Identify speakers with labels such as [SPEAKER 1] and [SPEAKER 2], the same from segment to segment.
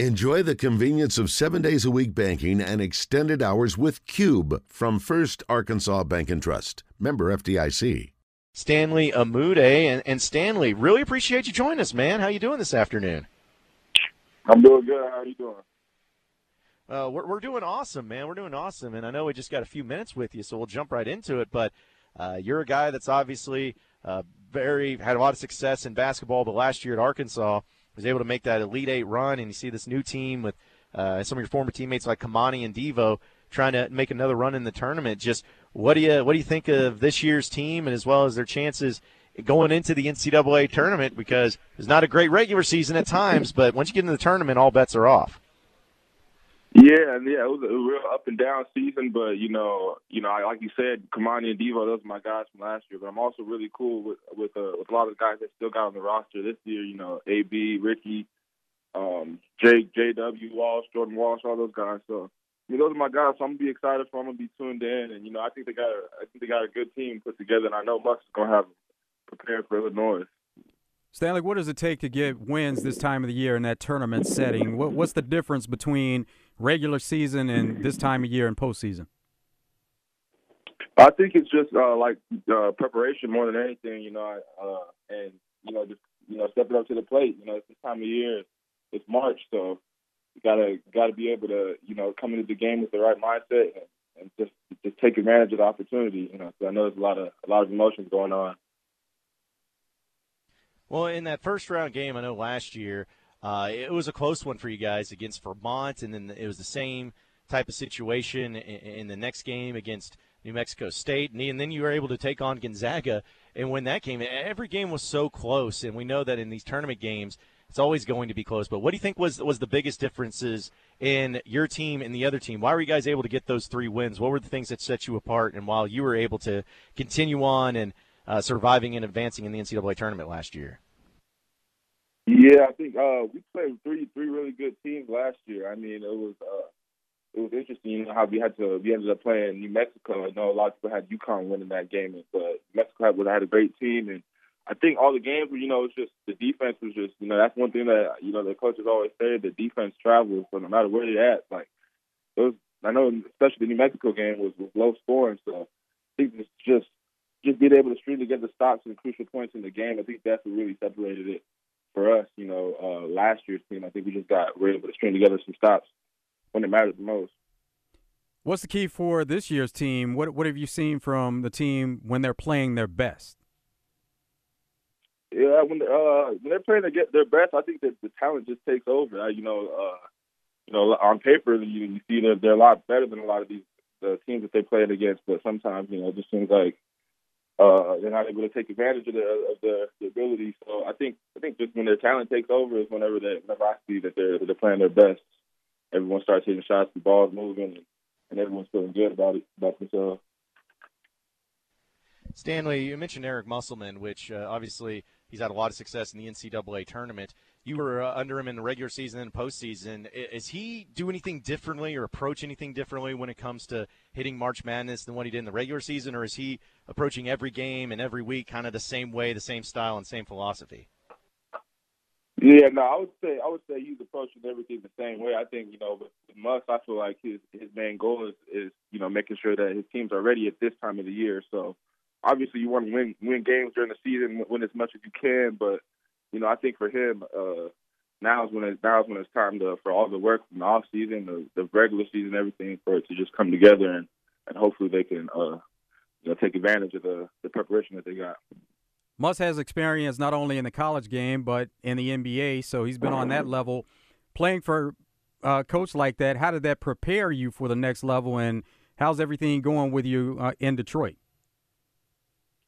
[SPEAKER 1] Enjoy the convenience of seven days a week banking and extended hours with Cube from First Arkansas Bank and Trust. Member FDIC.
[SPEAKER 2] Stanley Umude and, and Stanley, really appreciate you joining us, man. How you doing this afternoon?
[SPEAKER 3] I'm doing good. How are you doing?
[SPEAKER 2] Uh, we're, we're doing awesome, man. We're doing awesome, and I know we just got a few minutes with you, so we'll jump right into it. But uh, you're a guy that's obviously uh, very had a lot of success in basketball, but last year at Arkansas was able to make that Elite Eight run, and you see this new team with uh, some of your former teammates like Kamani and Devo trying to make another run in the tournament. Just what do you what do you think of this year's team, and as well as their chances going into the NCAA tournament? Because it's not a great regular season at times, but once you get into the tournament, all bets are off.
[SPEAKER 3] Yeah, and yeah, it was a real up and down season, but you know, you know, like you said, Kamani and Devo, those are my guys from last year. But I'm also really cool with with uh, with a lot of the guys that still got on the roster this year. You know, AB, Ricky, um, JW, Walsh, Jordan Walsh, all those guys. So, I mean, those are my guys. So I'm gonna be excited for them. I'm gonna be tuned in, and you know, I think they got a, I think they got a good team put together, and I know Buck's is gonna have them prepared for Illinois.
[SPEAKER 4] Stanley, what does it take to get wins this time of the year in that tournament setting? What, what's the difference between regular season and this time of year and postseason?
[SPEAKER 3] I think it's just uh, like uh, preparation more than anything, you know, uh, and you know, just you know, stepping up to the plate. You know, it's this time of year. It's March, so you gotta gotta be able to you know come into the game with the right mindset and, and just just take advantage of the opportunity. You know, so I know there's a lot of a lot of emotions going on.
[SPEAKER 2] Well, in that first round game, I know last year uh, it was a close one for you guys against Vermont, and then it was the same type of situation in, in the next game against New Mexico State, and then you were able to take on Gonzaga and win that game. Every game was so close, and we know that in these tournament games, it's always going to be close. But what do you think was was the biggest differences in your team and the other team? Why were you guys able to get those three wins? What were the things that set you apart? And while you were able to continue on and uh, surviving and advancing in the NCAA tournament last year?
[SPEAKER 3] Yeah, I think uh, we played three three really good teams last year. I mean, it was uh, it was interesting you know, how we had to we ended up playing New Mexico. I know a lot of people had UConn winning that game, but Mexico had, had a great team, and I think all the games were you know it's just the defense was just you know that's one thing that you know the coaches always say the defense travels. So no matter where you're at, like those I know especially the New Mexico game was, was low scoring, so I think it's just just being able to string together stops and crucial points in the game. I think that's what really separated it for us, you know, uh, last year's team, I think we just got we're able to string together some stops when it mattered the most.
[SPEAKER 4] What's the key for this year's team? What what have you seen from the team when they're playing their best?
[SPEAKER 3] Yeah, when uh, when they're playing to get their best, I think that the talent just takes over. Uh, you know, uh, you know, on paper, you, you see that they're a lot better than a lot of these the teams that they played against. But sometimes, you know, it just seems like uh, they're not able to take advantage of the of the, the ability. So I think I think just when their talent takes over is whenever they whenever I see that they're they're playing their best. Everyone starts hitting shots, the ball's moving, and, and everyone's feeling good about it about themselves.
[SPEAKER 2] Stanley, you mentioned Eric Musselman, which uh, obviously he's had a lot of success in the NCAA tournament. You were uh, under him in the regular season and postseason. Is he do anything differently or approach anything differently when it comes to hitting March Madness than what he did in the regular season, or is he approaching every game and every week kind of the same way, the same style, and same philosophy?
[SPEAKER 3] Yeah, no, I would say I would say he's approaching everything the same way. I think you know, with Muss, I feel like his his main goal is is you know making sure that his teams are ready at this time of the year. So obviously, you want to win win games during the season, win as much as you can. But you know, I think for him, uh, now is when it, now is when it's time to for all the work from the off season, the, the regular season, everything for it to just come together and and hopefully they can uh, you know take advantage of the the preparation that they got.
[SPEAKER 4] Muss has experience not only in the college game but in the NBA, so he's been on that level. Playing for a coach like that, how did that prepare you for the next level, and how's everything going with you uh, in Detroit?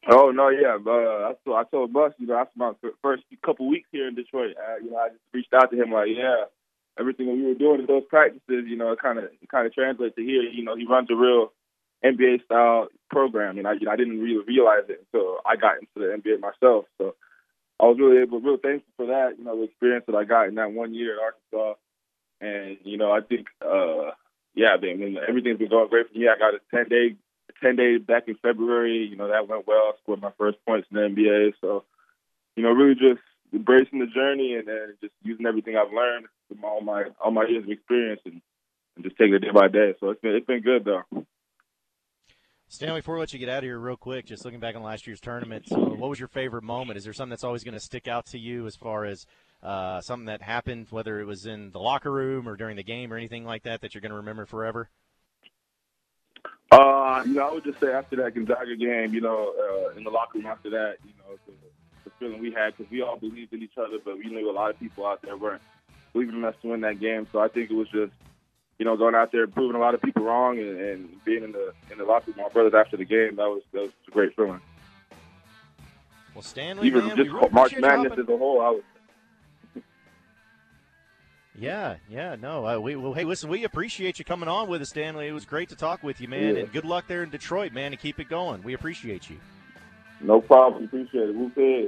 [SPEAKER 3] Oh no, yeah, uh, I told I told Muss, you know, after my first couple weeks here in Detroit, uh, you know, I just reached out to him like, yeah, everything that we were doing in those practices, you know, it kind of kind of translates to here. You know, he runs a real NBA style program, and I you know, I didn't really realize it until I got into the NBA myself. So I was really able, real thankful for that. You know, the experience that I got in that one year at Arkansas, and you know, I think, uh, yeah, I mean, everything's been going great for me. I got a ten day, ten days back in February. You know, that went well. I scored my first points in the NBA. So, you know, really just embracing the journey and then just using everything I've learned from all my all my years of experience and, and just taking it day by day. So it's been it's been good though.
[SPEAKER 2] Stanley, before we let you get out of here real quick, just looking back on last year's tournament, so what was your favorite moment? Is there something that's always going to stick out to you as far as uh, something that happened, whether it was in the locker room or during the game or anything like that, that you're going to remember forever?
[SPEAKER 3] Uh, you know, I would just say after that Gonzaga game, you know, uh, in the locker room after that, you know, the, the feeling we had because we all believed in each other, but we knew a lot of people out there weren't believing in us to win that game. So I think it was just, you know, going out there proving a lot of people wrong and, and being in the in the locker room with my brothers after the game. That was that was a great feeling.
[SPEAKER 2] Well, Stanley,
[SPEAKER 3] Even
[SPEAKER 2] man,
[SPEAKER 3] just March Madness as a whole, I was.
[SPEAKER 2] Yeah, yeah, no. Uh, we well, hey, listen, we appreciate you coming on with us, Stanley. It was great to talk with you, man,
[SPEAKER 3] Yeah.
[SPEAKER 2] and good luck there in Detroit, man, and keep it going. We appreciate you.
[SPEAKER 3] No problem. Appreciate it. Woo Pig.